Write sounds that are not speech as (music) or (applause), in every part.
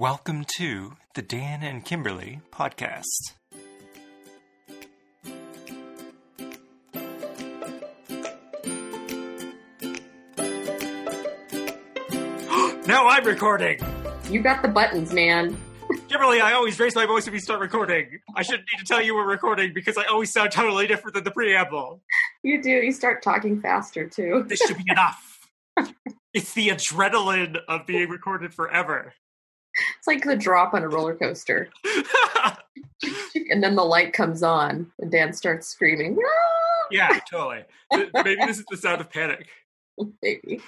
Welcome to the Dan and Kimberly podcast. (gasps) now I'm recording! You got the buttons, man. Kimberly, I always raise my voice when we start recording. I shouldn't need to tell you we're recording because I always sound totally different than the preamble. You do. You start talking faster too. This should be (laughs) enough. it's the adrenaline of being recorded forever. It's like the drop on a roller coaster. (laughs) and then the light comes on and Dan starts screaming. "Ah!" yeah, totally. Maybe this is the sound of panic. (laughs) Maybe.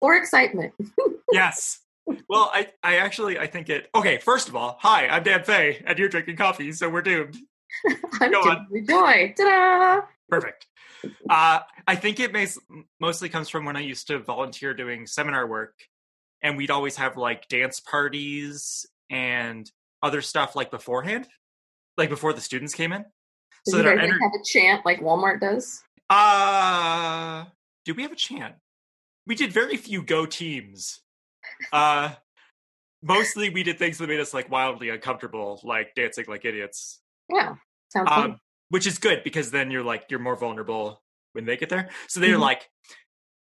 Or excitement. (laughs) Yes. Well, I, I actually, I think it. Okay, first of all, hi, I'm Dan Fay, and you're drinking coffee, so we're doomed. I'm Go on. Kimberly Joy. Ta-da! Perfect. Uh, I think it mas- mostly comes from when I used to volunteer doing seminar work, and we'd always have like dance parties and other stuff like beforehand, like before the students came in. Did So that our ener- have a chant like Walmart does? Uh, do we have a chant? We did very few go teams. Uh, mostly we did things that made us like wildly uncomfortable, like dancing like idiots. Yeah. Sounds fun. Um, which is good because then you're like you're more vulnerable when they get there. So they're Mhm. like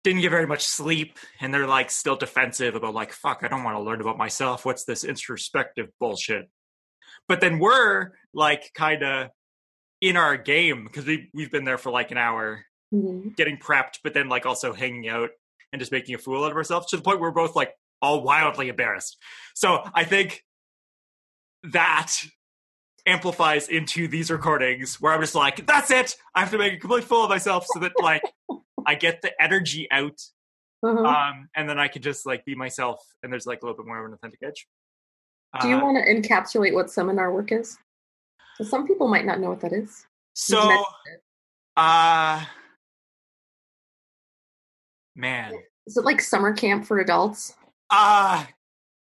didn't get very much sleep and they're like still defensive about like fuck I don't want to learn about myself. What's this introspective bullshit? But then we're like kind of in our game because we we've been there for like an hour Mhm. getting prepped, but then like also hanging out and just making a fool out of ourselves to the point where we're both like all wildly embarrassed. So I think that amplifies into these recordings where I'm just like, that's it. I have to make a complete fool of myself so that like I get the energy out, Uh-huh. um, and then I can just like be myself, and there's like a little bit more of an authentic edge. Do you Uh, want to encapsulate what seminar work is? 'Cause some people might not know what that is. So, uh, man, Is it like summer camp for adults? Ah,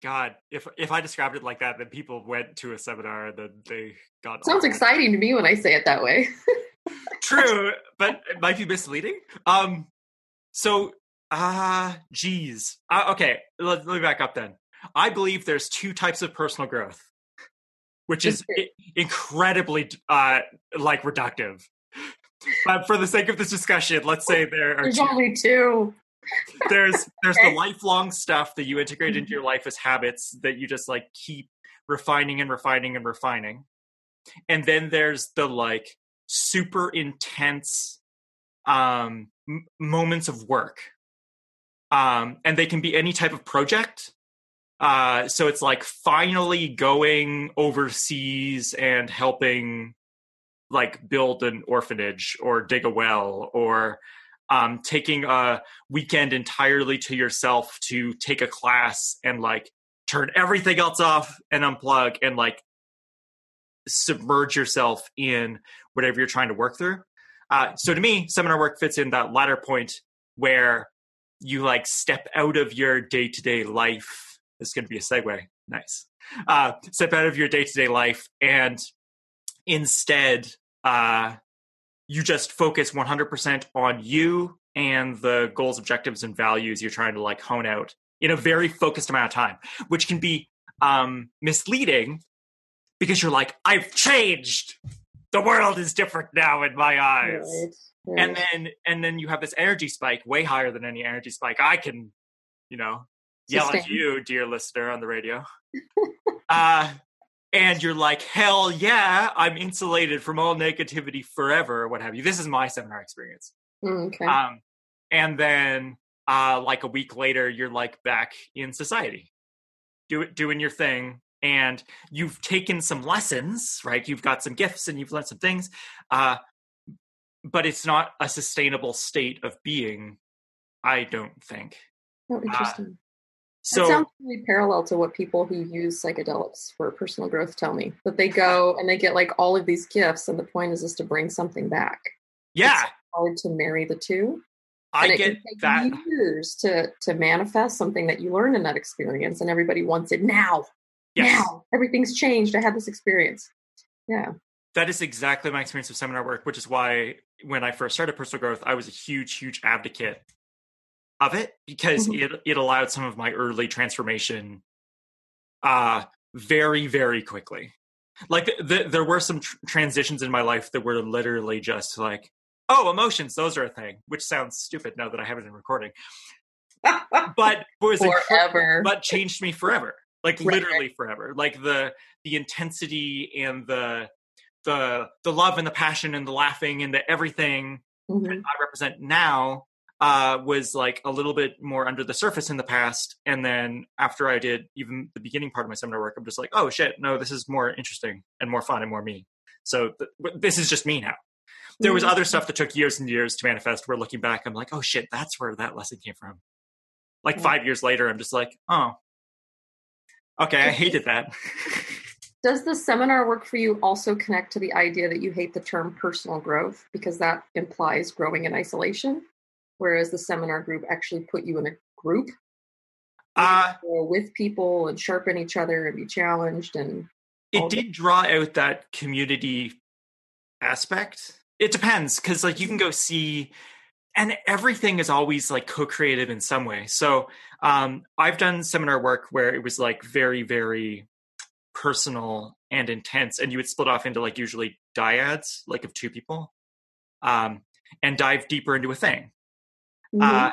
God! If if I described it like that, then people went to a seminar and then they got Sounds exciting to me when I say it that way. (laughs) True, but it might be misleading. Um, so ah, geez. Uh, okay, let, let me back up then. I believe there's two types of personal growth, which is i- incredibly uh like reductive. But for the sake of this discussion, let's say there are There's two only two. there's there's Okay. the lifelong stuff that you integrate into your life as habits that you just like keep refining and refining and refining and then there's the like super intense um m- moments of work. Um and they can be any type of project. Uh so it's like finally going overseas and helping like build an orphanage or dig a well or um, taking a weekend entirely to yourself to take a class and like turn everything else off and unplug and like submerge yourself in whatever you're trying to work through. Uh, so to me, seminar work fits in that latter point where you like step out of your day to day life. This is going to be a segue. Nice. Uh, step out of your day to day life and instead, uh, you just focus 100% on you and the goals, objectives, and values you're trying to like hone out in a very focused amount of time, which can be um, misleading because you're like, I've changed. The world is different now in my eyes. Right, right. And then and then you have this energy spike way higher than any energy spike I can, you know, yell at you, dear listener on the radio. uh and you're like, hell yeah, I'm insulated from all negativity forever, what have you. This is my seminar experience. Mm, okay. Um, and then uh, like a week later, you're like back in society, do doing your thing, and you've taken some lessons, right? You've got some gifts and you've learned some things, uh, but it's not a sustainable state of being. I don't think oh, interesting. so. it sounds really parallel to what people who use psychedelics for personal growth tell me. That they go and they get like all of these gifts, and the point is just to bring something back. yeah, Hard to marry the two. I and it get can take that. years to to manifest something that you learn in that experience, and everybody wants it now. Yes. Now everything's changed. I had this experience. Yeah. that is exactly my experience of seminar work, which is why when I first started personal growth, I was a huge, huge advocate of it because Mhm. it it allowed some of my early transformation uh, very, very quickly. Like the, the, there were some tr- transitions in my life that were literally just like, oh, emotions, those are a thing, which sounds stupid now that I have it in recording. (laughs) but was forever. but changed me forever. Like Right. literally forever. Like the the intensity and the the the love and the passion and the laughing and the everything Mhm. I represent now uh, was like a little bit more under the surface in the past. And then after I did even the beginning part of my seminar work, I'm just like, oh shit, no, this is more interesting and more fun and more me. So th- this is just me now. There was Mhm. other stuff that took years and years to manifest. Where looking back, I'm like, oh shit, that's where that lesson came from. Like Yeah. five years later, I'm just like, oh, okay, I hated that. (laughs) Does the seminar work for you also connect to the idea that you hate the term personal growth because that implies growing in isolation, whereas the seminar group actually put you in a group uh, with people and sharpen each other and be challenged and it did draw out that community aspect it depends because like you can go see and everything is always like co-creative in some way so um i've done seminar work where it was like very very personal and intense and you would split off into like usually dyads like of two people um and dive deeper into a thing Mhm. uh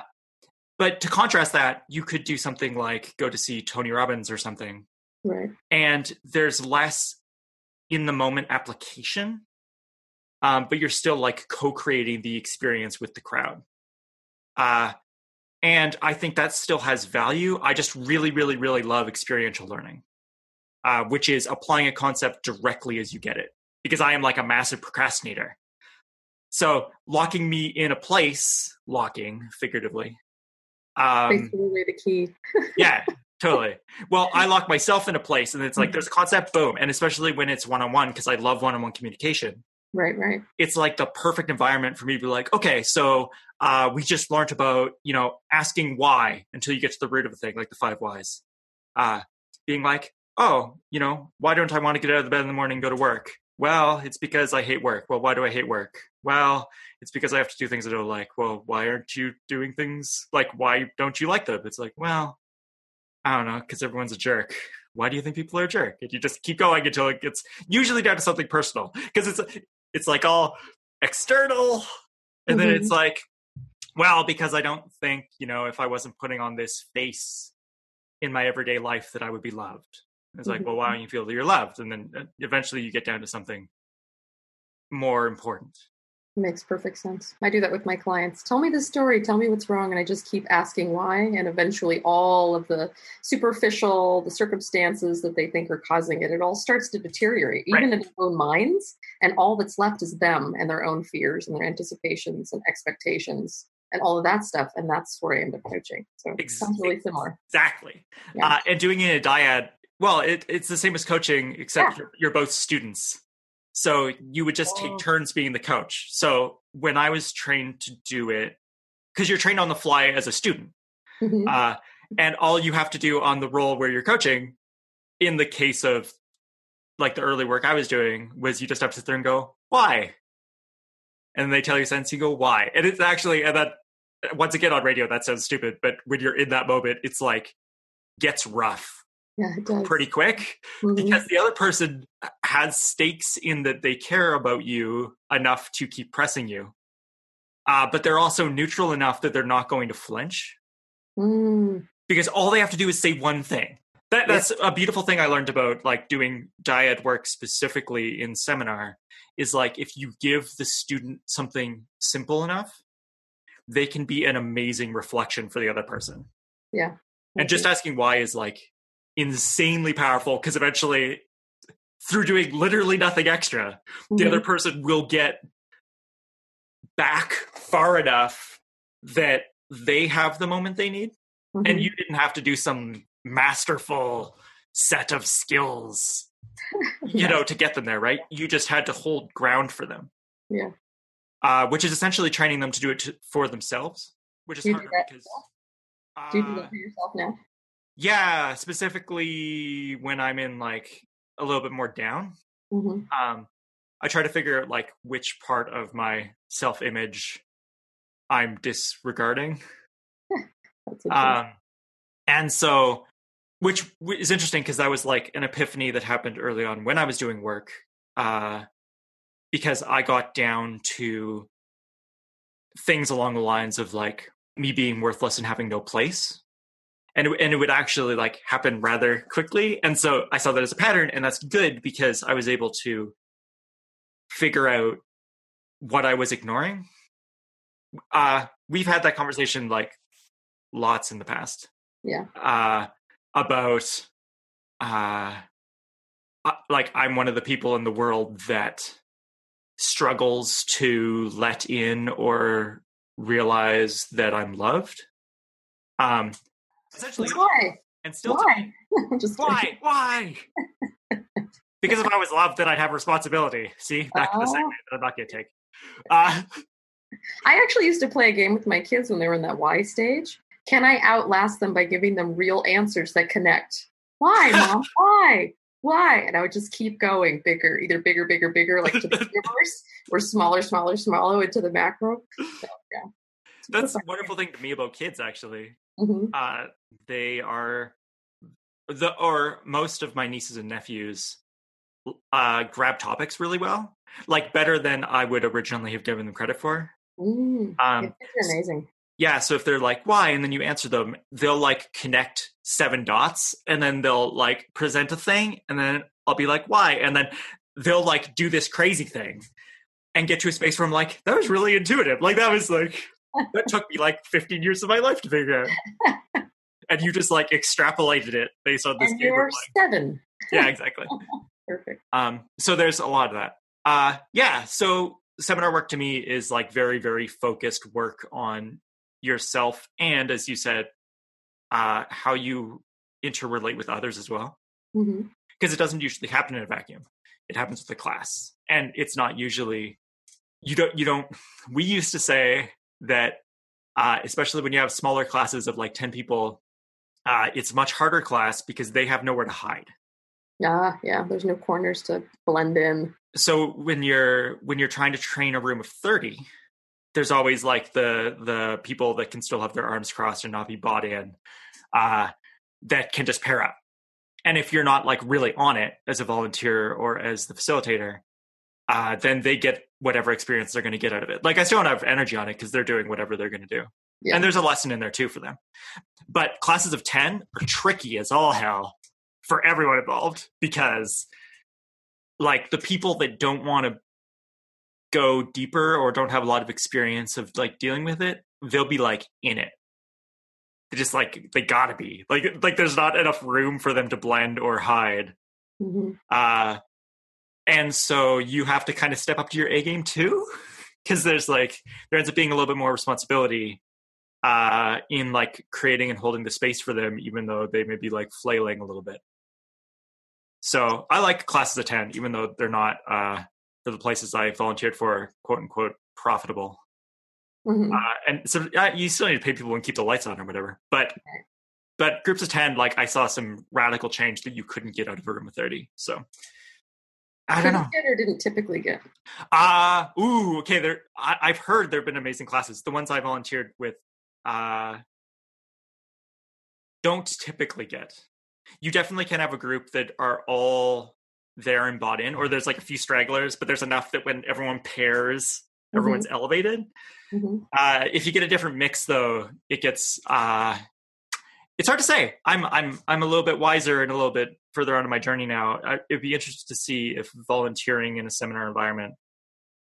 but to contrast that you could do something like go to see tony robbins or something right. and there's less in the moment application um, but you're still like co-creating the experience with the crowd. Uh, and i think that still has value. I just really really really love experiential learning uh, which is applying a concept directly as you get it because i am like a massive procrastinator. So locking me in a place locking figuratively um, Basically, the key. (laughs) yeah totally. Well i lock myself in a place and it's like there's a concept boom and especially when it's one-on-one because i love one-on-one communication Right, right. it's like the perfect environment for me to be like okay so uh, we just learned about you know asking why until you get to the root of a thing like the five whys uh, being like oh you know why don't i want to get out of the bed in the morning and go to work well it's because i hate work well why do i hate work well it's because i have to do things i don't like well why aren't you doing things like why don't you like them it's like well I don't know, because everyone's a jerk. Why do you think people are a jerk? And you just keep going until it gets usually down to something personal. Because it's it's like all external. And then Mhm. it's like, well, because I don't think, you know, if I wasn't putting on this face in my everyday life that I would be loved. It's like, Mhm. well, why don't you feel that you're loved? And then uh, eventually you get down to something more important. Makes perfect sense. I do that with my clients. Tell me the story. Tell me what's wrong, and I just keep asking why. And eventually, all of the superficial, the circumstances that they think are causing it, it all starts to deteriorate, even Right. in their own minds. And all that's left is them and their own fears and their anticipations and expectations and all of that stuff. And that's where I end up coaching. So it Ex- sounds really similar. Exactly. Yeah. Uh, and doing it in a dyad, well, it, it's the same as coaching, except Yeah. you're, you're both students. So you would just Oh. take turns being the coach. So when I was trained to do it, because you're trained on the fly as a student, Mhm. uh, and all you have to do on the role where you're coaching, in the case of like the early work I was doing, was you just have to sit there and go, why? And they tell you sense, you go, why? And it's actually, and that once again on radio, that sounds stupid, but when you're in that moment, it's like gets rough yeah, pretty quick Mhm. because the other person has stakes in that they care about you enough to keep pressing you. Uh, but they're also neutral enough that they're not going to flinch Mm. because all they have to do is say one thing. That, Yeah. that's a beautiful thing I learned about like doing dyad work specifically in seminar is like if you give the student something simple enough, they can be an amazing reflection for the other person. Yeah. And just asking why is like insanely powerful because eventually through doing literally nothing extra, the Mhm. other person will get back far enough that they have the moment they need and Mhm. you didn't have to do some masterful set of skills (laughs) you know to get them there right you just had to hold ground for them Yeah. uh, which is essentially training them to do it to, for themselves which is Do you do harder that because Do you do uh, that for yourself now? Yeah specifically when i'm in like a little bit more down hmm um i try to figure out like which part of my self-image i'm disregarding (laughs) um and so which is interesting because that was like an epiphany that happened early on when I was doing work. Uh, because I got down to things along the lines of like me being worthless and having no place. And it, and it would actually like happen rather quickly. And so I saw that as a pattern, and that's good because I was able to figure out what I was ignoring. Uh, we've had that conversation like lots in the past. Yeah. Uh, about uh, uh, like I'm one of the people in the world that struggles to let in or realize that I'm loved. Um, essentially, why? And still, why? (laughs) Just why? Why? because if I was loved, then I'd have responsibility. See, back to the segment that I'm not going to take. Uh, I actually used to play a game with my kids when they were in that why stage. Can I outlast them by giving them real answers that connect? Why, (laughs) mom? why? Why? And I would just keep going bigger, either bigger, bigger, bigger, like to the (laughs) universe, or smaller, smaller, smaller into the macro. So, yeah. That's a wonderful thing to me about kids, actually. Mm-hmm. Uh, they are the or most of my nieces and nephews uh, grab topics really well, like better than I would originally have given them credit for. Mm, Um, it's amazing. yeah, so if they're like, why? And then you answer them, they'll like connect seven dots and then they'll like present a thing. And then I'll be like, why? And then they'll like do this crazy thing and get to a space where I'm like, that was really intuitive. Like, that was like, that took me like 15 years of my life to figure out. (laughs) and you just like extrapolated it based on this And game. you're seven. Yeah, exactly. (laughs) Perfect. Um, so there's a lot of that. Uh, yeah. So seminar work to me is like very, very focused work on yourself and, as you said, uh, how you interrelate with others as well. Because it doesn't usually happen in a vacuum. It happens with the class, and it's not usually. You don't. You don't. (laughs) We used to say that, uh, especially when you have smaller classes of like ten people, uh, it's much harder class because they have nowhere to hide. Ah, yeah. There's no corners to blend in. so when you're when you're trying to train a room of 30 there's always like the the people that can still have their arms crossed and not be bought in uh that can just pair up and if you're not like really on it as a volunteer or as the facilitator uh then they get whatever experience they're going to get out of it. Like i still don't have energy on it because they're doing whatever they're going to do. Yeah. and there's a lesson in there too for them. But classes of 10 are tricky as all hell for everyone involved because like the people that don't want to go deeper or don't have a lot of experience of like dealing with it they'll be like in it. They just like they gotta be. Like like there's not enough room for them to blend or hide. Hmm uh and so you have to kind of step up to your a game too because there's like there ends up being a little bit more responsibility uh in like creating and holding the space for them even though they may be like flailing a little bit. So i like classes of 10 even though they're not uh they're the places i volunteered for quote unquote profitable. Hmm uh, and so uh, you still need to pay people and keep the lights on or whatever but but groups of 10 like i saw some radical change that you couldn't get out of a room of 30 so i don't know. or didn't typically get. uh ooh okay there I, i've heard there have been amazing classes. The ones i volunteered with uh don't typically get. You definitely can have a group that are all there and bought in or there's like a few stragglers but there's enough that when everyone pairs everyone's elevated. Hmm uh, if you get a different mix, though, it gets uh, it's hard to say. I'm I'm I'm a little bit wiser and a little bit further on in my journey now. I, it'd be interesting to see if volunteering in a seminar environment,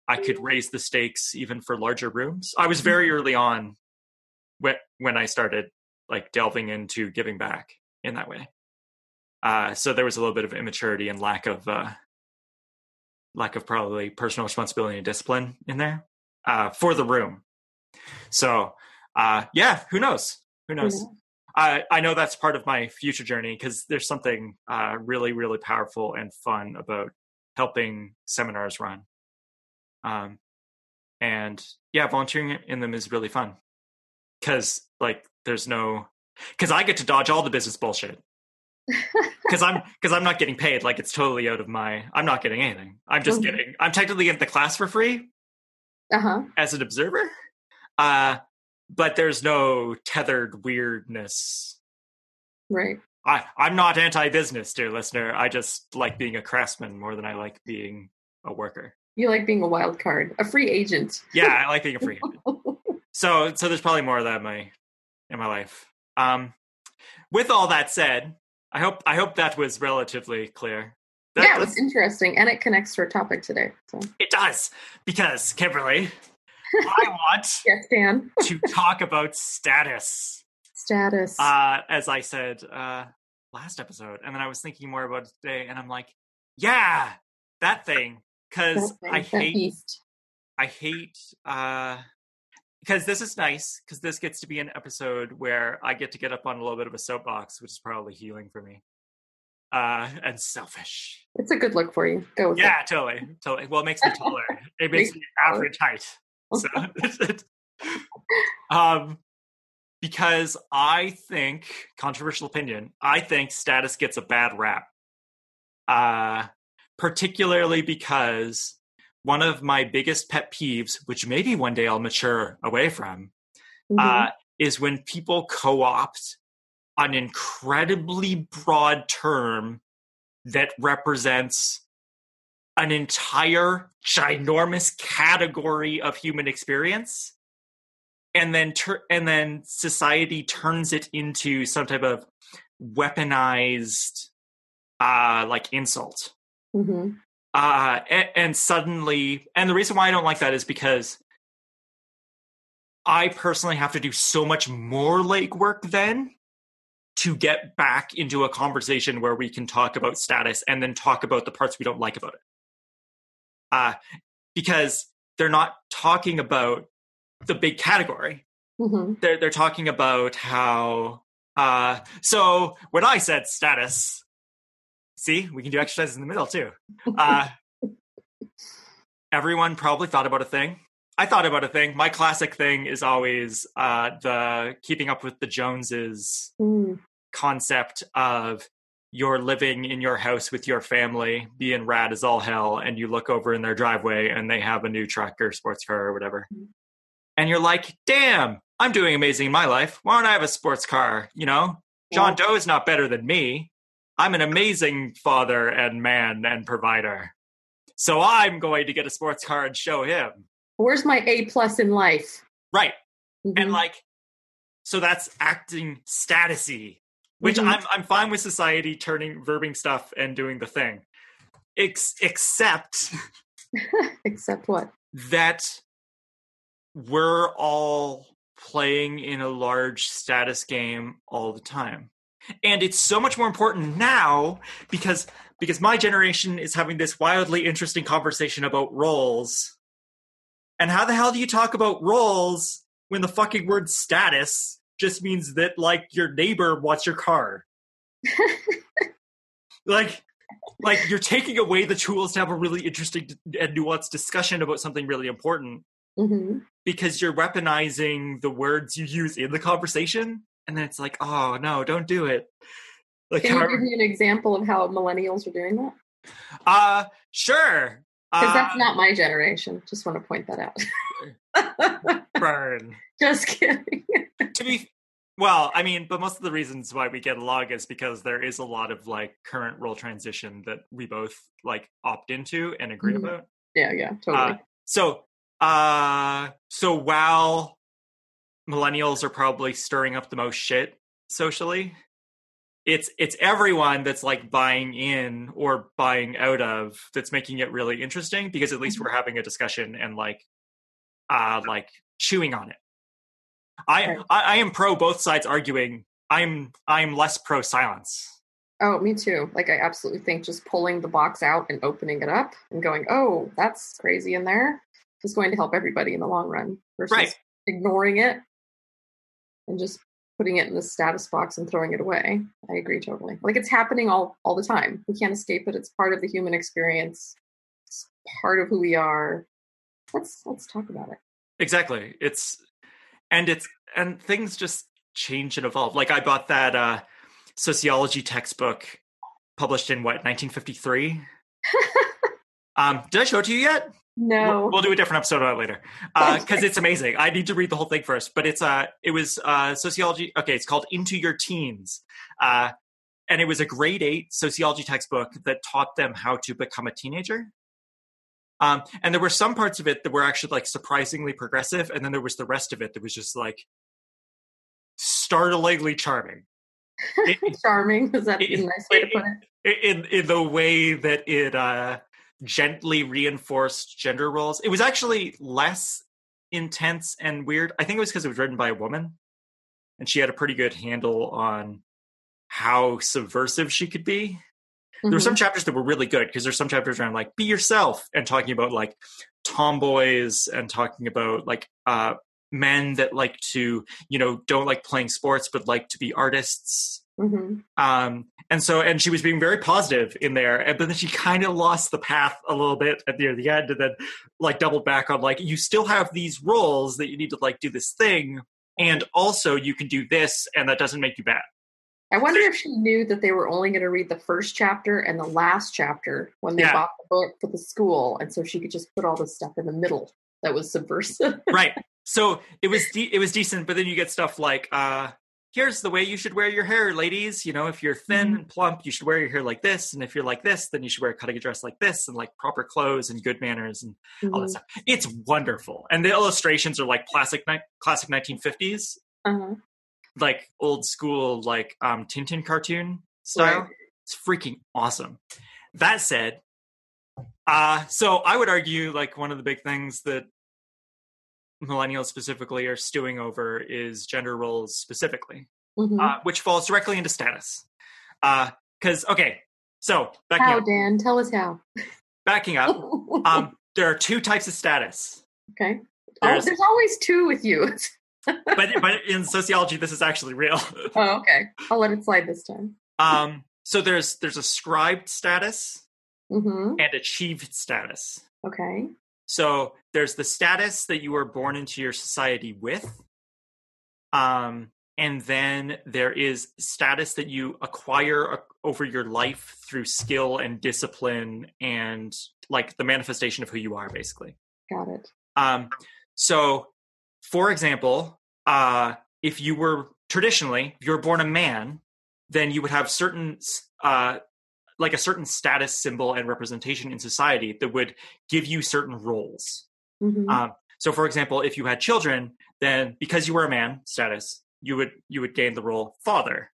I could raise the stakes even for larger rooms. I was very early on when when I started like delving into giving back in that way. Uh, so there was a little bit of immaturity and lack of uh, lack of probably personal responsibility and discipline in there uh, for the room. So, uh, yeah, who knows? Who knows? I I know that's part of my future journey because there's something uh, really, really powerful and fun about helping seminars run. Um, and yeah, volunteering in them is really fun because like there's no because I get to dodge all the business bullshit (laughs) because I'm because I'm not getting paid. Like it's totally out of my. I'm not getting anything. I'm just Mhm. getting. I'm technically in the class for free, Uh huh. as an observer. Uh, but there's no tethered weirdness. Right. I, I'm not anti-business, dear listener. I just like being a craftsman more than I like being a worker. You like being a wild card, a free agent. Yeah, I like being a free agent. (laughs) so, so there's probably more of that in my in my life. Um, with all that said, I hope I hope that was relatively clear. That yeah, it was interesting, and it connects to our topic today. So, it does because Kimberly, I want (laughs) yes, Dan. (laughs) to talk about status. Status. Uh, as I said uh, last episode, and then I was thinking more about it today, and I'm like, yeah, that thing. Because I hate beast. I hate uh because this is nice because this gets to be an episode where I get to get up on a little bit of a soapbox, which is probably healing for me. Uh and selfish. It's a good look for you. Go with Yeah, totally. Totally. Well, it makes me (laughs) taller. It makes Makes me average height. So (laughs) (laughs) um because I think controversial opinion, I think status gets a bad rap. Uh particularly because one of my biggest pet peeves, which maybe one day I'll mature away from, it. Mhm. uh, is when people co opt an incredibly broad term that represents an entire ginormous category of human experience. And then tur- and then society turns it into some type of weaponized uh like insult. Mhm. uh and, and suddenly and the reason why i don't like that is because i personally have to do so much more legwork then to get back into a conversation where we can talk about status and then talk about the parts we don't like about it uh because they're not talking about the big category Mhm. they're they're talking about how uh so when I said status, see, we can do exercises in the middle too. Uh (laughs) everyone probably thought about a thing. I thought about a thing. My classic thing is always uh the keeping up with the Joneses Mm. concept of you're living in your house with your family, being rad as all hell, and you look over in their driveway and they have a new truck or sports car or whatever. And you're like, damn, I'm doing amazing in my life. Why don't I have a sports car? You know, John Doe is not better than me. I'm an amazing father and man and provider. So I'm going to get a sports car and show him. Where's my A plus in life? Right. Mhm. and like so that's acting statusy which Mhm. i'm i'm fine with society turning verbing stuff and doing the thing Ex- except (laughs) Except what? that we're all playing in a large status game all the time and it's so much more important now because because my generation is having this wildly interesting conversation about roles and how the hell do you talk about roles when the fucking word status just means that like your neighbor wants your car (laughs) like like you're taking away the tools to have a really interesting and nuanced discussion about something really important hmm because you're weaponizing the words you use in the conversation and then it's like oh no don't do it like Can you give me an example of how millennials are doing that? uh sure Because uh, that's not my generation. Just want to point that out. Burn (laughs) Just kidding. (laughs) to be well i mean but most of the reasons why we get along is because there is a lot of like current role transition that we both like opt into and agree Mhm. about yeah, yeah, totally. Uh, so uh so while millennials are probably stirring up the most shit socially it's it's everyone that's like buying in or buying out of that's making it really interesting because at least Mhm. we're having a discussion and like uh like chewing on it i i, I am pro both sides arguing i'm i'm less pro silence Oh, me too. Like I absolutely think just pulling the box out and opening it up and going, "Oh, that's crazy in there," is going to help everybody in the long run versus Right. ignoring it and just putting it in the status box and throwing it away. I agree totally. Like it's happening all all the time. We can't escape it. It's part of the human experience. It's part of who we are. Let's let's talk about it. Exactly. It's and it's and things just change and evolve. Like I bought that uh sociology textbook published in what 1953. (laughs) um, did I show it to you yet? No. We'll, we'll do a different episode about it later because it's amazing. I need to read the whole thing first, but it's uh it was uh sociology. Okay, it's called Into Your Teens. Uh, and it was a grade eight sociology textbook that taught them how to become a teenager. Um, and there were some parts of it that were actually like surprisingly progressive, and then there was the rest of it that was just like startlingly charming. It, (laughs) charming is that it, a nice way to put it? In in the way that it uh, gently reinforced gender roles. It was actually less intense and weird. I think it was because it was written by a woman, and she had a pretty good handle on how subversive she could be. Mm-hmm. There were some mm-hmm. chapters that were really good because there's some chapters around like be yourself and talking about like tomboys and talking about like uh men that like to you know don't like playing sports but like to be artists mm-hmm. um and so and she was being very positive in there and but then she kind of lost the path a little bit at the, the end and then like doubled back on like you still have these roles that you need to like do this thing and also you can do this and that doesn't make you bad I wonder if she knew that they were only going to read the first chapter and the last chapter when they yeah. bought the book for the school, and so she could just put all this stuff in the middle that was subversive. (laughs) right. So it was de- it was decent, but then you get stuff like, uh, "Here's the way you should wear your hair, ladies. You know, if you're thin mm-hmm. and plump, you should wear your hair like this, and if you're like this, then you should wear a cutting a dress like this, and like proper clothes and good manners and mm-hmm. all that stuff." It's wonderful, and the illustrations are like classic ni- classic 1950s. Uh-huh like old school like um Tintin cartoon style. Right. It's freaking awesome. That said, uh so I would argue like one of the big things that millennials specifically are stewing over is gender roles specifically, mm-hmm. uh, which falls directly into status. Because uh, okay, so backing how up, Dan? Tell us how. Backing up, (laughs) um, there are two types of status. Okay. Oh, there's, oh, there's always two with you. (laughs) but but in sociology, this is actually real. (laughs) oh, okay. I'll let it slide this time. Um, so there's there's ascribed status mm-hmm. and achieved status. Okay. So there's the status that you were born into your society with, um, and then there is status that you acquire over your life through skill and discipline and like the manifestation of who you are, basically. Got it. Um, so for example, uh, if you were traditionally, if you were born a man, then you would have certain, uh, like a certain status symbol and representation in society that would give you certain roles. Mm-hmm. Um, so, for example, if you had children, then because you were a man, status, you would you would gain the role father,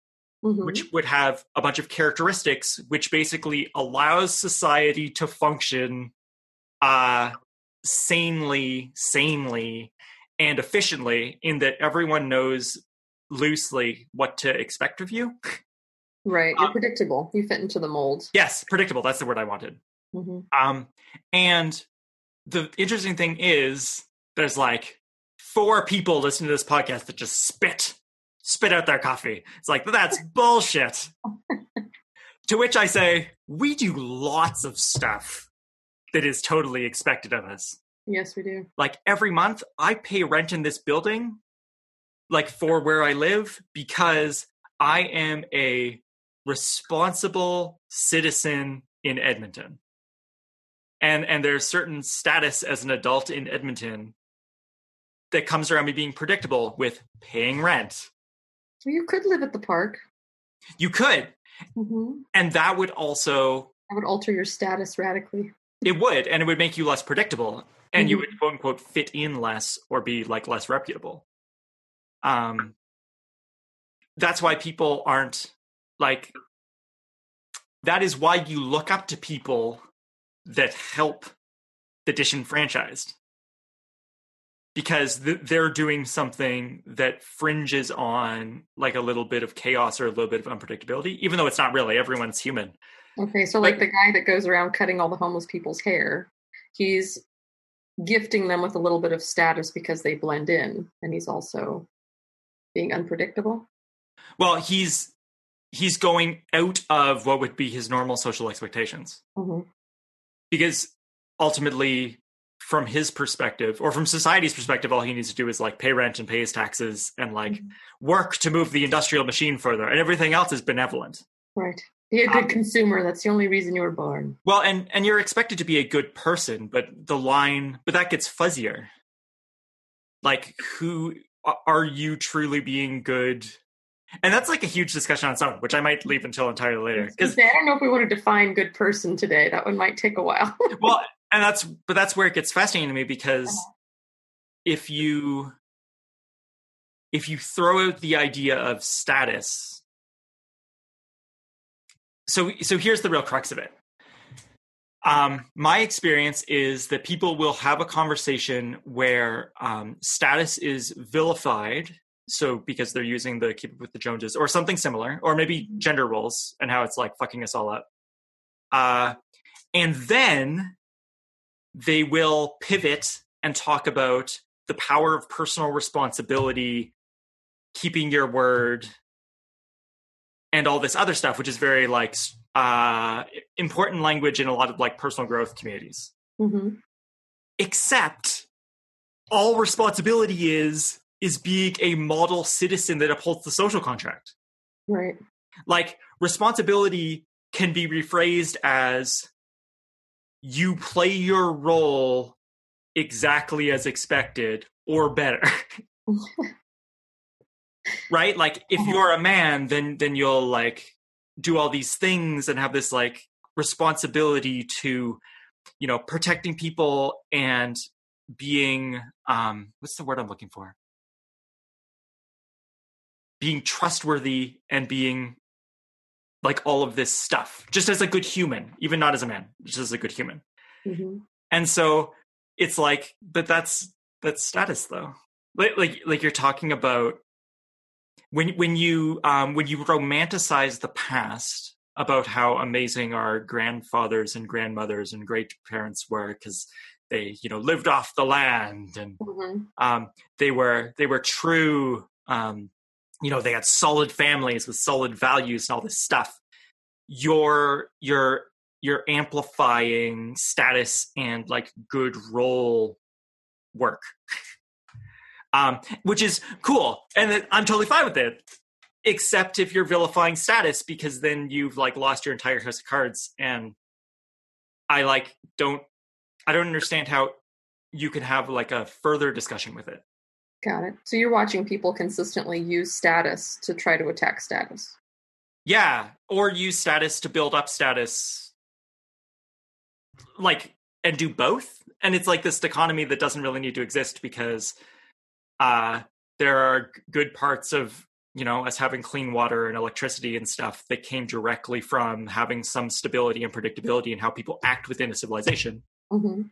mm-hmm. which would have a bunch of characteristics which basically allows society to function uh, sanely, sanely and efficiently in that everyone knows loosely what to expect of you. Right. You're um, predictable. You fit into the mold. Yes, predictable. That's the word I wanted. Mm-hmm. Um, and the interesting thing is there's like four people listening to this podcast that just spit, spit out their coffee. It's like, that's (laughs) bullshit. (laughs) to which I say, we do lots of stuff that is totally expected of us. Yes, we do. Like every month, I pay rent in this building, like for where I live, because I am a responsible citizen in Edmonton. And and there's certain status as an adult in Edmonton that comes around me being predictable with paying rent. You could live at the park. You could. Mm-hmm. And that would also that would alter your status radically. It would, and it would make you less predictable and mm-hmm. you would quote unquote fit in less or be like less reputable. Um that's why people aren't like that is why you look up to people that help the disenfranchised because th- they're doing something that fringes on like a little bit of chaos or a little bit of unpredictability even though it's not really. Everyone's human. Okay so like but, the guy that goes around cutting all the homeless people's hair he's gifting them with a little bit of status because they blend in and he's also being unpredictable well he's he's going out of what would be his normal social expectations mm-hmm. because ultimately from his perspective or from society's perspective all he needs to do is like pay rent and pay his taxes and like mm-hmm. work to move the industrial machine further and everything else is benevolent right be a good um, consumer. That's the only reason you were born. Well, and and you're expected to be a good person, but the line, but that gets fuzzier. Like, who are you truly being good? and that's like a huge discussion on its own, which I might leave until entirely later. Because I don't know if we want to define good person today. That one might take a while. (laughs) well, and that's but that's where it gets fascinating to me because uh-huh. if you if you throw out the idea of status, so so here's the real crux of it. Um, my experience is that people will have a conversation where um, status is vilified so because they're using the keep up with the joneses or something similar or maybe gender roles and how it's like fucking us all up uh, and then they will pivot and talk about the power of personal responsibility keeping your word and all this other stuff which is very like uh, important language in a lot of like personal growth communities mm-hmm. except all responsibility is is being a model citizen that upholds the social contract. Right. Like responsibility can be rephrased as you play your role exactly as expected or better. (laughs) right? Like if uh-huh. you're a man, then then you'll like do all these things and have this like responsibility to you know protecting people and being um what's the word i'm looking for being trustworthy and being like all of this stuff just as a good human even not as a man just as a good human mm-hmm. and so it's like but that's that's status though like like, like you're talking about when when you um when you romanticize the past about how amazing our grandfathers and grandmothers and great parents were because they you know lived off the land and mm-hmm. um, they were they were true um, you know they had solid families with solid values and all this stuff you're you're you're amplifying status and like good role work um which is cool and i'm totally fine with it except if you're vilifying status because then you've like lost your entire house of cards and i like don't i don't understand how you can have like a further discussion with it Got it. So you're watching people consistently use status to try to attack status. Yeah, or use status to build up status. Like and do both. And it's like this dichotomy that doesn't really need to exist because uh there are good parts of you know us having clean water and electricity and stuff that came directly from having some stability and predictability in how people act within a civilization mm-hmm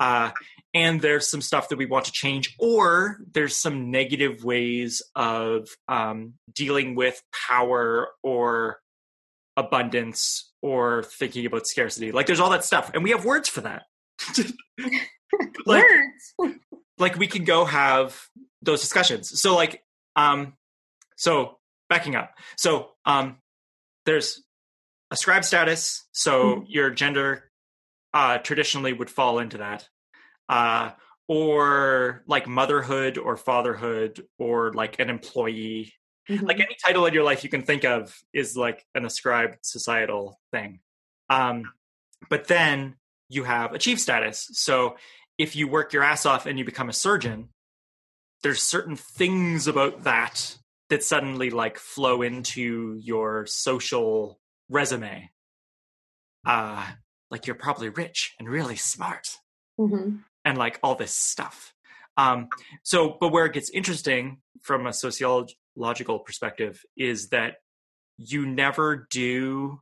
uh, and there's some stuff that we want to change, or there's some negative ways of um, dealing with power or abundance or thinking about scarcity. Like there's all that stuff, and we have words for that. (laughs) like, (laughs) words. (laughs) like we can go have those discussions. So like, um, so backing up. So um, there's ascribe status. So mm-hmm. your gender uh, traditionally would fall into that. Uh, or like motherhood or fatherhood or like an employee. Mm-hmm. Like any title in your life you can think of is like an ascribed societal thing. Um, but then you have achieve status. So if you work your ass off and you become a surgeon, there's certain things about that that suddenly like flow into your social resume. Uh, like you're probably rich and really smart. Mm-hmm. And like all this stuff. Um, so, but where it gets interesting from a sociological perspective is that you never do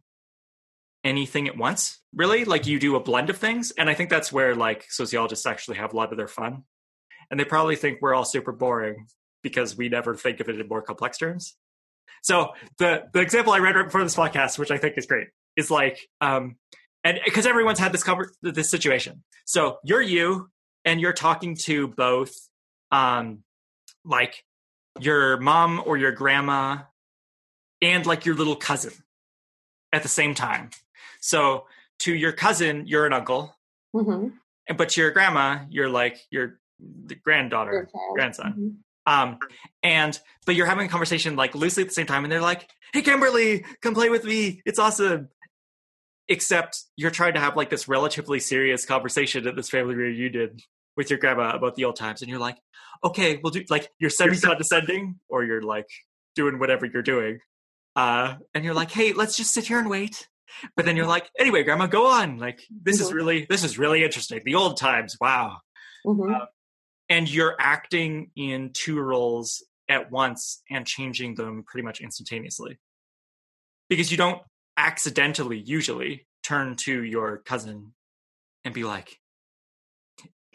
anything at once, really. Like you do a blend of things. And I think that's where like sociologists actually have a lot of their fun. And they probably think we're all super boring because we never think of it in more complex terms. So the the example I read right before this podcast, which I think is great, is like um, and because everyone's had this cover this situation so you're you and you're talking to both um like your mom or your grandma and like your little cousin at the same time so to your cousin you're an uncle mm-hmm. but to your grandma you're like your the granddaughter grandson mm-hmm. Um, and but you're having a conversation like loosely at the same time, and they're like, "Hey, Kimberly, come play with me. It's awesome." except you're trying to have like this relatively serious conversation at this family reunion with your grandma about the old times and you're like okay we'll do like you're semi condescending or you're like doing whatever you're doing. Uh, and you're like, hey, let's just sit here and wait. But then you're like, anyway, grandma, go on. Like, this is Mhm. really, this is really interesting. The old times. Wow. Mhm. Uh, and you're acting in two roles at once and changing them pretty much instantaneously. Because you don't accidentally usually turn to your cousin and be like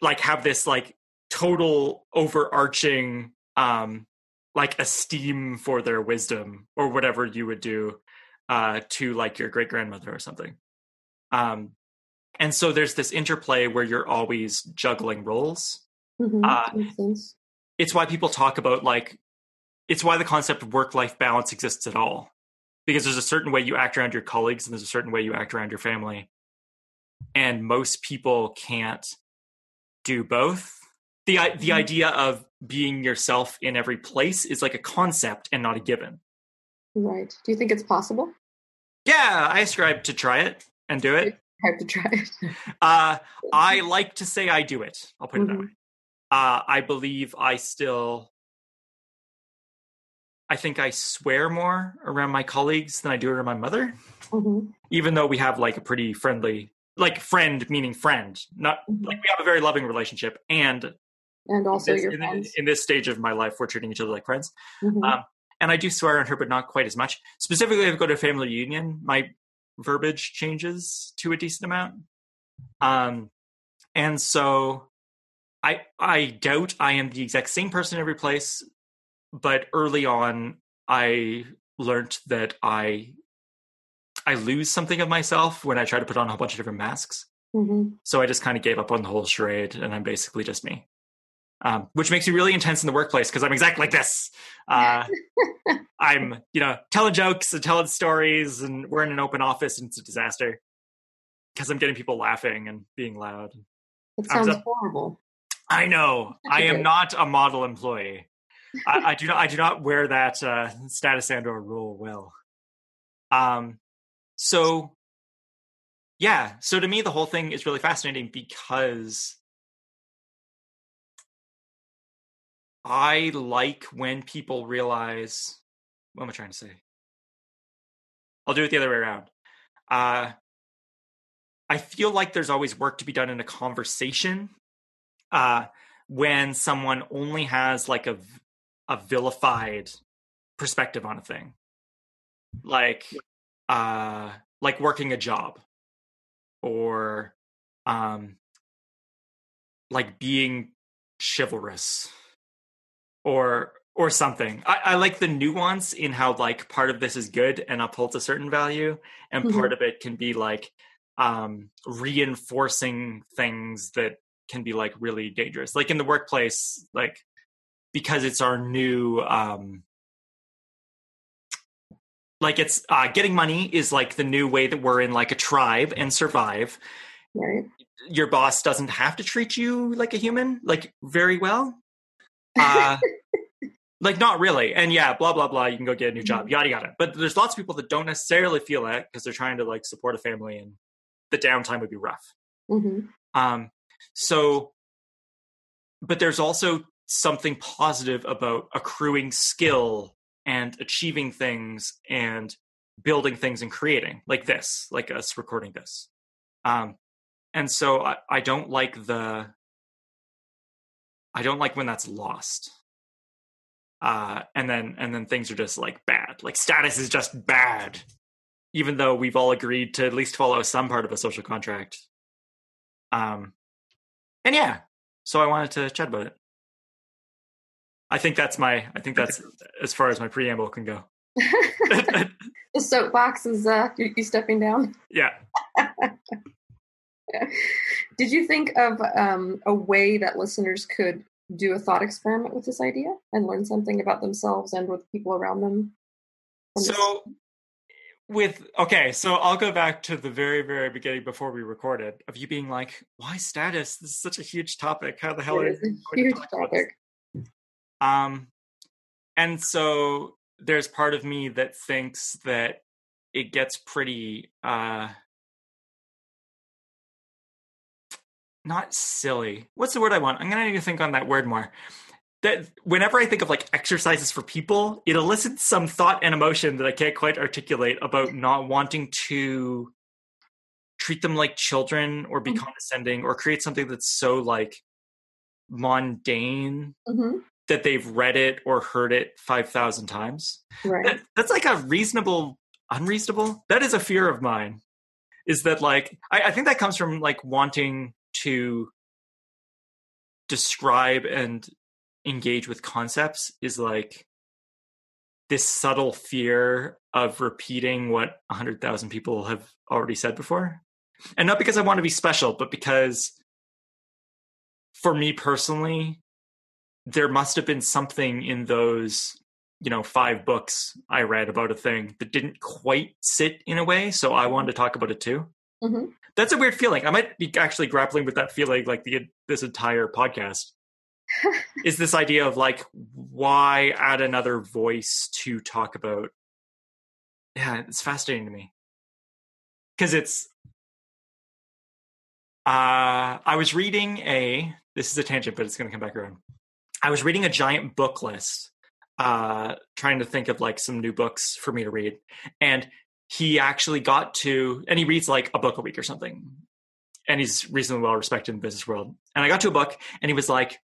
like have this like total overarching um like esteem for their wisdom or whatever you would do uh to like your great grandmother or something. Um and so there's this interplay where you're always juggling roles Mhm. uh, it's why people talk about like it's why the concept of work life balance exists at all because there's a certain way you act around your colleagues and there's a certain way you act around your family and most people can't do both the the Mhm. idea of being yourself in every place is like a concept and not a given Right. Do you think it's possible? yeah i ascribe to try it and do it (laughs) I have to try it. uh i (laughs) like to say i do it i'll put it that Mhm. way uh i believe i still I think I swear more around my colleagues than I do around my mother, Mhm. even though we have like a pretty friendly, like friend meaning friend, not Mhm. like we have a very loving relationship. And And also this- your in, friends. in this stage of my life, we're treating each other like friends. Mhm. Um, and I do swear on her, but not quite as much. Specifically, if I go to a family reunion, my verbiage changes to a decent amount. Um, and so I I doubt I am the exact same person in every place, but early on I learned that I I lose something of myself when I try to put on a whole bunch of different masks. Mhm. So I just kind of gave up on the whole charade, and I'm basically just me. Um, which makes me really intense in the workplace because I'm exactly like this. Uh, (laughs) I'm, you know, telling jokes and telling stories, and we're in an open office, and it's a disaster because I'm getting people laughing and being loud. It sounds so- horrible. I know. I am not a model employee. I, I do not. I do not wear that uh, status and or role well. Um. So. Yeah. So to me, the whole thing is really fascinating because I like when people realize. What am I trying to say? I'll do it the other way around. Uh, I feel like there's always work to be done in a conversation uh, when someone only has like a, a vilified perspective on a thing, like uh, like working a job or um, like being chivalrous or or something. I, I like the nuance in how like part of this is good and upholds a certain value, and part of it can be like um reinforcing things that can be like really dangerous. Like in the workplace, like because it's our new um like it's uh getting money is like the new way that we're in like a tribe and survive. Right. Your boss doesn't have to treat you like a human, like very well. Uh (laughs) like not really and yeah blah blah blah you can go get a new job yada yada but there's lots of people that don't necessarily feel that because they're trying to like support a family and the downtime would be rough hmm um so but there's also something positive about accruing skill and achieving things and building things and creating like this like us recording this. Um and so i, I don't like the i don't like when that's lost. Uh and then and then things are just like bad. Like status is just bad. Even though we've all agreed to at least follow some part of a social contract. Um and yeah so i wanted to chat about it i think that's my i think that's as far as my preamble can go (laughs) the soapbox is uh, you, you stepping down. yeah (laughs) Did you think of um, a way that listeners could do a thought experiment with this idea and learn something about themselves and with people around them? so with okay so i'll go back to the very very beginning before we recorded of you being like why status this is such a huge topic how the hell are you is a huge topic. Um, and so there's part of me that thinks that it gets pretty uh not silly. What's the word I want? I'm gonna need to think on that word more. That whenever I think of like exercises for people, it elicits some thought and emotion that I can't quite articulate about not wanting to treat them like children or be Mhm. condescending or create something that's so like mundane hmm that they've read it or heard it 5,000 times. Right. That, that's like a reasonable, unreasonable. That is a fear of mine. Is that like, I, I think that comes from like wanting to describe and engage with concepts is like this subtle fear of repeating what 100,000 people have already said before. And not because I want to be special, but because for me personally, there must have been something in those, you know, five books I read about a thing that didn't quite sit in a way. So I wanted to talk about it too. hmm That's a weird feeling. I might be actually grappling with that feeling like the this entire podcast. Is this idea of like why add another voice to talk about? Yeah it's fascinating to me. Because it's uh i was reading a this is a tangent but it's going to come back around. I was reading a giant book list uh trying to think of like some new books for me to read and he actually got to and he reads like a book a week or something and he's reasonably well respected in the business world. And i got to a book and he was like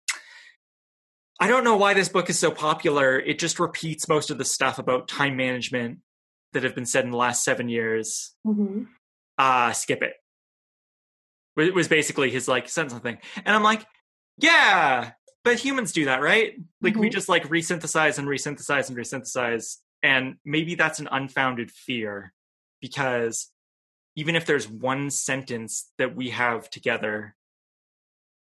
I don't know why this book is so popular. It just repeats most of the stuff about time management that have been said in the last seven years. hmm Uh, skip it. It was basically his like said something, and I'm like, yeah, but humans do that, right? Like we Mhm. just like resynthesize and resynthesize and resynthesize, and maybe that's an unfounded fear because even if there's one sentence that we have together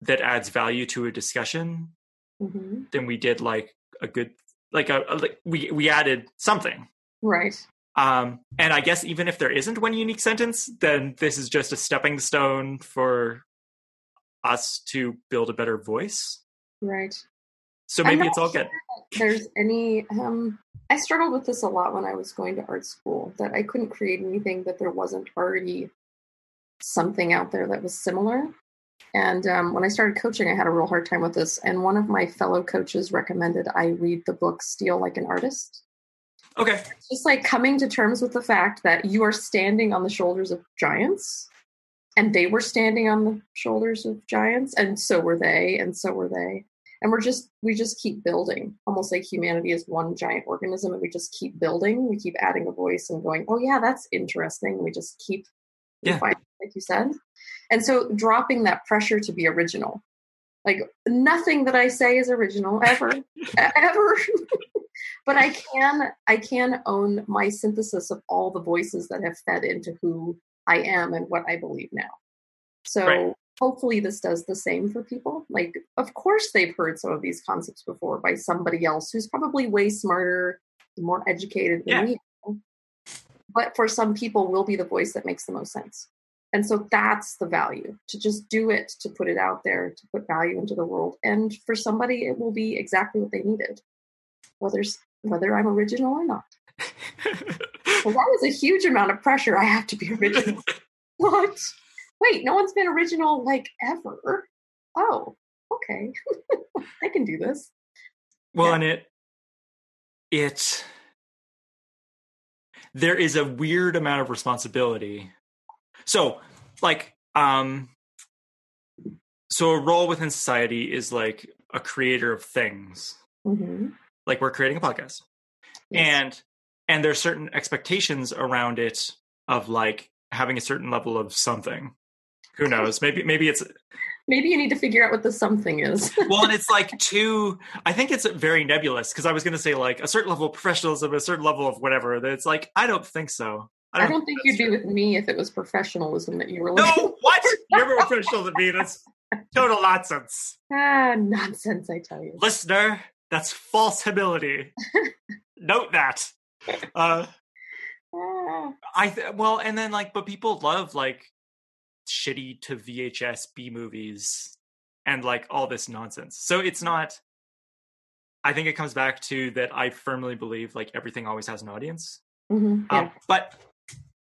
that adds value to a discussion, hmm then we did like a good like a, a like we we added something. Right. um and i guess even if there isn't one unique sentence then this is just a stepping stone for us to build a better voice. Right. so maybe it's all sure good. there's any um i struggled with this a lot when i was going to art school that i couldn't create anything that there wasn't already something out there that was similar and um, when i started coaching i had a real hard time with this and one of my fellow coaches recommended i read the book steal like an artist. Okay. Just like coming to terms with the fact that you are standing on the shoulders of giants and they were standing on the shoulders of giants and so were they and so were they. And we're just we just keep building. Almost like humanity is one giant organism and we just keep building. We keep adding a voice and going oh yeah that's interesting. We just keep Yeah. like you said and so dropping that pressure to be original like nothing that i say is original ever (laughs) ever (laughs) but i can i can own my synthesis of all the voices that have fed into who i am and what i believe now so Right. hopefully this does the same for people like of course they've heard some of these concepts before by somebody else who's probably way smarter more educated than Yeah. are. but for some people will be the voice that makes the most sense and so that's the value to just do it to put it out there to put value into the world. And for somebody it will be exactly what they needed whether whether i'm original or not. Well that is a huge amount of pressure i have to be original. (laughs) What? Wait no one's been original like ever? Oh okay. (laughs) I can do this. Well Yeah. and it it there is a weird amount of responsibility so like um so a role within society is like a creator of things. Hmm like we're creating a podcast. And and there's certain expectations around it of like having a certain level of something. Who knows? Maybe maybe it's maybe you need to figure out what the something is. (laughs) Well and it's like too i think it's very nebulous because i was going to say like a certain level of professionalism a certain level of whatever that it's like i don't think so i don't think you'd that's be with me if it was professionalism that you were looking no (laughs) what you're more professional than me that's total nonsense (laughs) ah nonsense i tell you listener that's false humility (laughs) note that uh Ah, I th- well, and then like, but people love like shitty to VHS B movies and like all this nonsense. So it's not. I think it comes back to that. I firmly believe like everything always has an audience. mhm, yeah. Um, but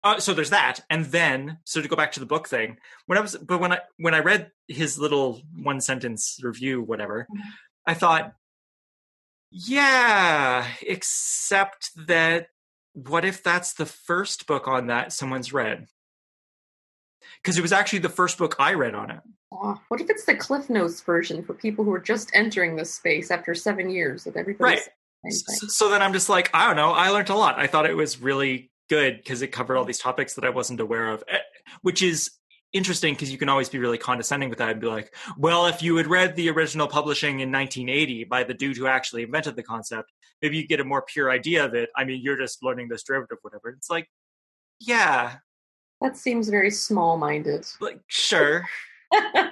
uh, so there's that, and then so to go back to the book thing, when I was, but when I when I read his little one sentence review, whatever, Mhm. I thought Yeah, except that what if that's the first book on that someone's read? Because it was actually the first book I read on it. Oh, what if it's the Cliff Notes version for people who are just entering this space after seven years of everybody? Right. So, so then I'm just like, I don't know. I learned a lot. I thought it was really good because it covered all these topics that I wasn't aware of, eh, which is interesting because you can always be really condescending with that and be like, well, if you had read the original publishing in 1980 by the dude who actually invented the concept, maybe you get a more pure idea of it. I mean, you're just learning this derivative, whatever. It's like, yeah. That seems very small minded. Like, sure.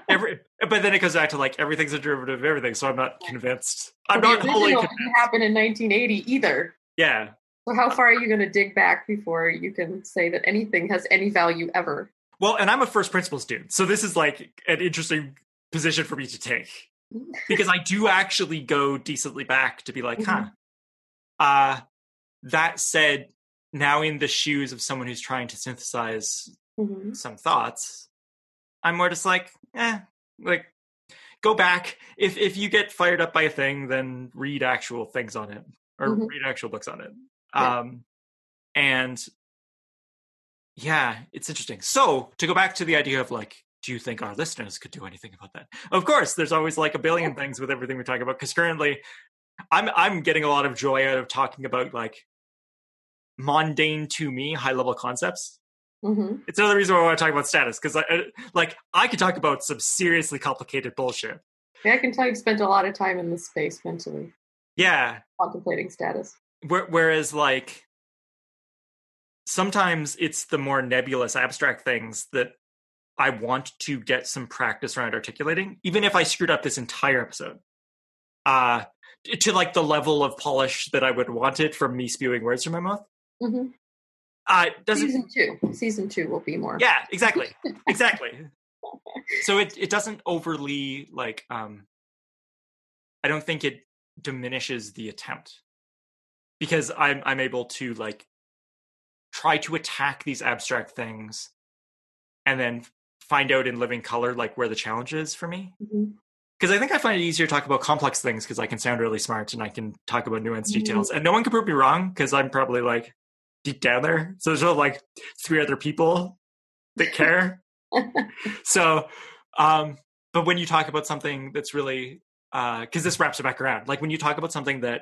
Every, but then it goes back to like everything's a derivative of everything, so I'm not convinced. I'm Well, not wholly convinced. didn't happen in 1980 either. Yeah. So how far are you going to dig back before you can say that anything has any value ever? Well, and I'm a first principles dude, so this is like an interesting position for me to take because I do actually go decently back to be like, huh. Uh, that said, now in the shoes of someone who's trying to synthesize Mhm. some thoughts, I'm more just like, eh, like go back. If if you get fired up by a thing, then read actual things on it or Mhm. read actual books on it. Yeah. Um, and yeah, it's interesting. So to go back to the idea of like, do you think our listeners could do anything about that? Of course, there's always like a billion things with everything we talk about. Because currently, I'm I'm getting a lot of joy out of talking about like mundane to me high level concepts Mhm. it's another reason why I want to talk about status because I, I like I could talk about some seriously complicated bullshit. Yeah, I can tell you've spent a lot of time in this space mentally Yeah, contemplating status. Where, whereas like sometimes it's the more nebulous abstract things that I want to get some practice around articulating, even if I screwed up this entire episode. Uh to like the level of polish that I would want it from me spewing words from my mouth. hmm Uh doesn't Season two. Season two will be more. yeah exactly (laughs) exactly (laughs) so it it doesn't overly like um i don't think it diminishes the attempt because i'm i'm able to like try to attack these abstract things and then find out in living color like where the challenge is for me. Because i think i find it easier to talk about complex things because i can sound really smart and i can talk about nuanced Mhm. details. And no one can prove me wrong because i'm probably like deep down there. So there's no like three other people that care. (laughs) So um but when you talk about something that's really uh because this wraps it back around. Like when you talk about something that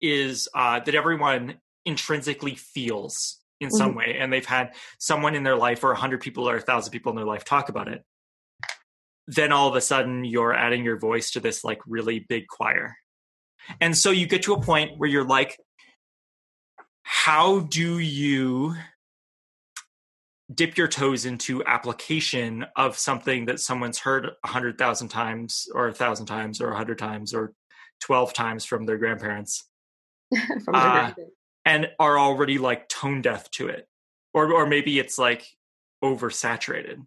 is uh that everyone intrinsically feels in some Mhm. way and they've had someone in their life or a hundred people or a thousand people in their life talk about it. Then all of a sudden you're adding your voice to this like really big choir. And so you get to a point where you're like how do you dip your toes into application of something that someone's heard a hundred thousand times or a thousand times or a hundred times or 12 times from their grandparents (laughs) From Uh, and are already like tone deaf to it or or maybe it's like oversaturated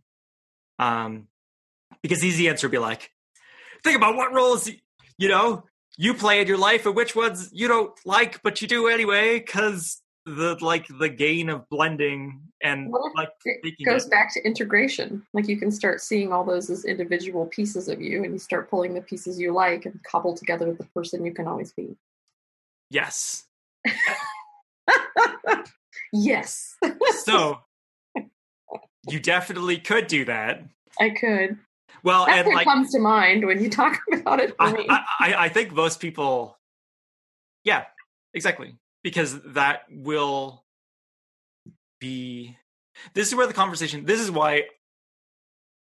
um because the easy answer would be like think about what roles you know you play in your life and which ones you don't like but you do anyway because the like the gain of blending and Well, like it goes it- back to integration. Like you can start seeing all those as individual pieces of you, and you start pulling the pieces you like and cobble together with the person you can always be. Yes (laughs) yes, so you definitely could do that I could. well That's and what like comes to mind when you talk (laughs) about it for me. I, I, I think most people, yeah, exactly, because that will be. This is where the conversation. This is why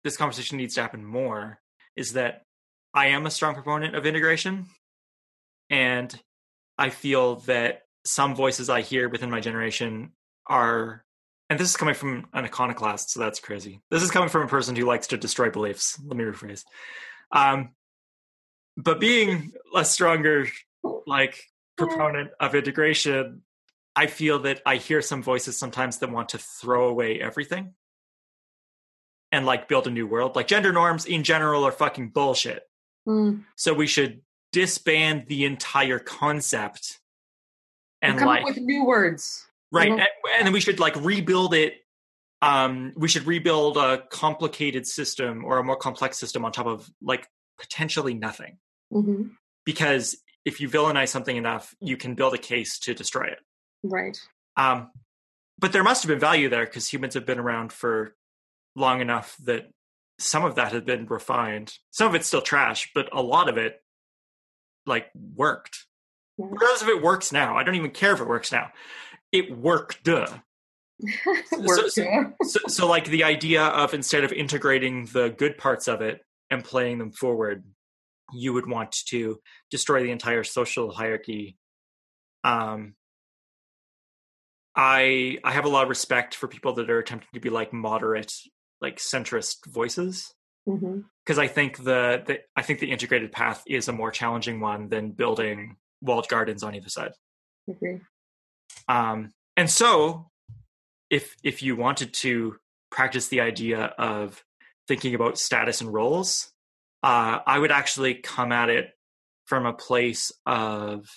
this conversation needs to happen more. Is that I am a strong proponent of integration, and I feel that some voices I hear within my generation are. And this is coming from an iconoclast, so that's crazy. This is coming from a person who likes to destroy beliefs. Let me rephrase. Um, but being a stronger like proponent of integration i feel that i hear some voices sometimes that want to throw away everything and like build a new world like gender norms in general are fucking bullshit Mm. so we should disband the entire concept and come like up with new words. right and, and then we should like rebuild it um we should rebuild a complicated system or a more complex system on top of like potentially nothing hmm because if you villainize something enough, you can build a case to destroy it. Right. Um, but there must have been value there because humans have been around for long enough that some of that had been refined. Some of it's still trash, but a lot of it like worked. Yeah. Regardless if it works now, I don't even care if it works now. It worked. Work, (laughs) so- So, so like the idea of instead of integrating the good parts of it and playing them forward, you would want to destroy the entire social hierarchy. Um, I I have a lot of respect for people that are attempting to be like moderate, like centrist voices Because I think the, the I think the integrated path is a more challenging one than building walled gardens on either side. Agree. Um, and so, if if you wanted to practice the idea of thinking about status and roles, uh, I would actually come at it from a place of.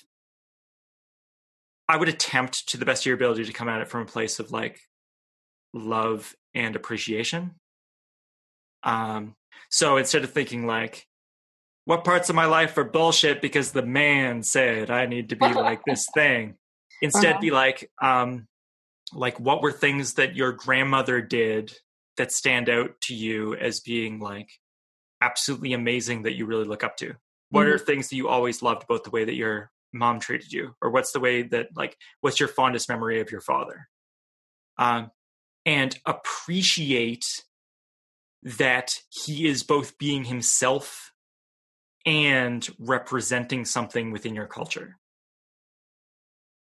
I would attempt to the best of your ability to come at it from a place of like love and appreciation. Um, so instead of thinking like, what parts of my life are bullshit because the man said I need to be (laughs) like this thing, instead Uh-huh. be like, um, like what were things that your grandmother did that stand out to you as being like absolutely amazing that you really look up to? What are things that you always loved about the way that your mom treated you, or what's the way that like what's your fondest memory of your father? Um, and appreciate that he is both being himself and representing something within your culture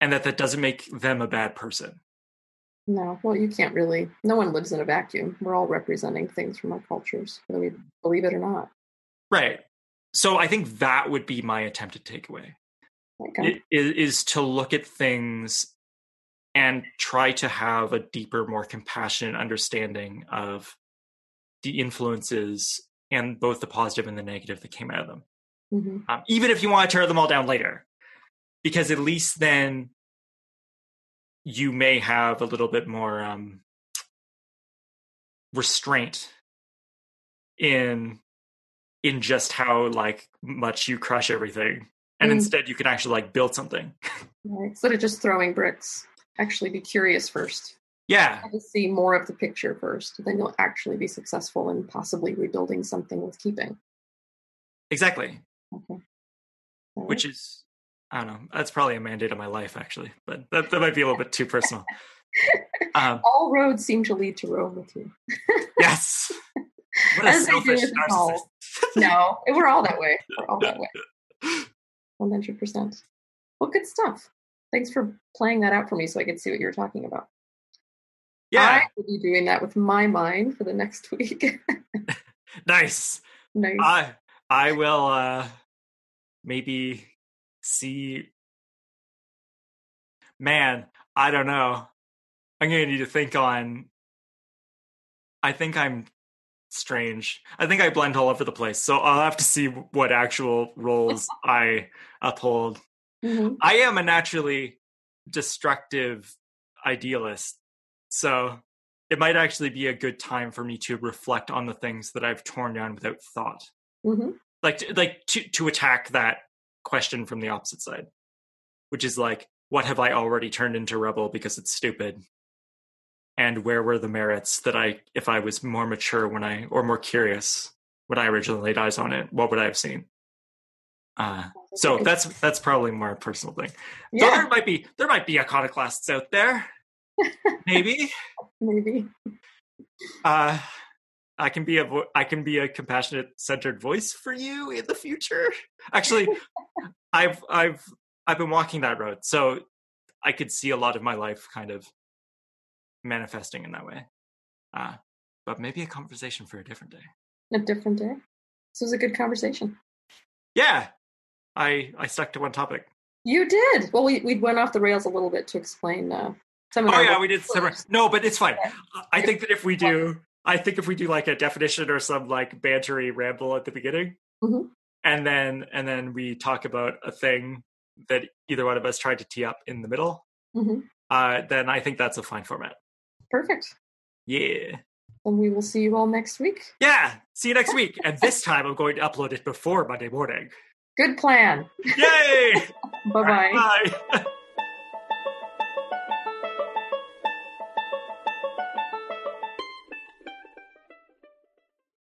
and that that doesn't make them a bad person No, well, you can't really. No one lives in a vacuum. We're all representing things from our cultures, whether we believe it or not. right so i think that would be my attempted takeaway Okay. it, is, is to look at things and try to have a deeper more compassionate understanding of the influences and both the positive and the negative that came out of them hmm um, even if you want to tear them all down later because at least then you may have a little bit more um, restraint in in just how like much you crush everything and Mm. instead you can actually like build something (laughs) Right. Instead of just throwing bricks, actually be curious first. Yeah to see more of the picture first. Then you'll actually be successful in possibly rebuilding something with keeping. exactly Okay. All which is i don't know that's probably a mandate of my life actually but that, that might be a little bit too personal (laughs) um, all roads seem to lead to Rome with you. yes what a As selfish with us all. narcissist No, we're all that way. We're all that way. (laughs) One hundred percent. Well, good stuff. Thanks for playing that out for me, so I could see what you were talking about. Yeah I will be doing that with my mind for the next (laughs) week. nice nice. I I will uh maybe see man, I don't know. I'm gonna need to think on I think I'm strange. I think I blend all over the place. So I'll have to see what actual roles (laughs) I uphold. Mhm. I am a naturally destructive idealist. So it might actually be a good time for me to reflect on the things that I've torn down without thought. Mhm. like to, like to to attack that question from the opposite side which is like what have i already turned into rebel because it's stupid? And where were the merits that i if i was more mature when i or more curious when i originally laid eyes on it what would i have seen? Uh so that's that's probably more a personal thing. Yeah, there might be there might be iconoclasts out there maybe (laughs) maybe. uh I can be a vo- I can be a compassionate centered voice for you in the future. Actually, (laughs) I've I've I've been walking that road, so I could see a lot of my life kind of manifesting in that way. Uh, but maybe a conversation for a different day. A different day. This was a good conversation. Yeah, I I stuck to one topic. You did. Well, we we went off the rails a little bit to explain uh, of Oh yeah, we did separate. No, but it's fine. Okay. I think that if we do, I think if we do like a definition or some like bantery ramble at the beginning, Mhm. and then and then we talk about a thing that either one of us tried to tee up in the middle, Mhm. uh, then I think that's a fine format. Perfect. Yeah, And we will see you all next week. yeah. See you next week. And (laughs) this time I'm going to upload it before Monday morning. Good plan. Yay! (laughs) Bye bye. (laughs) Bye.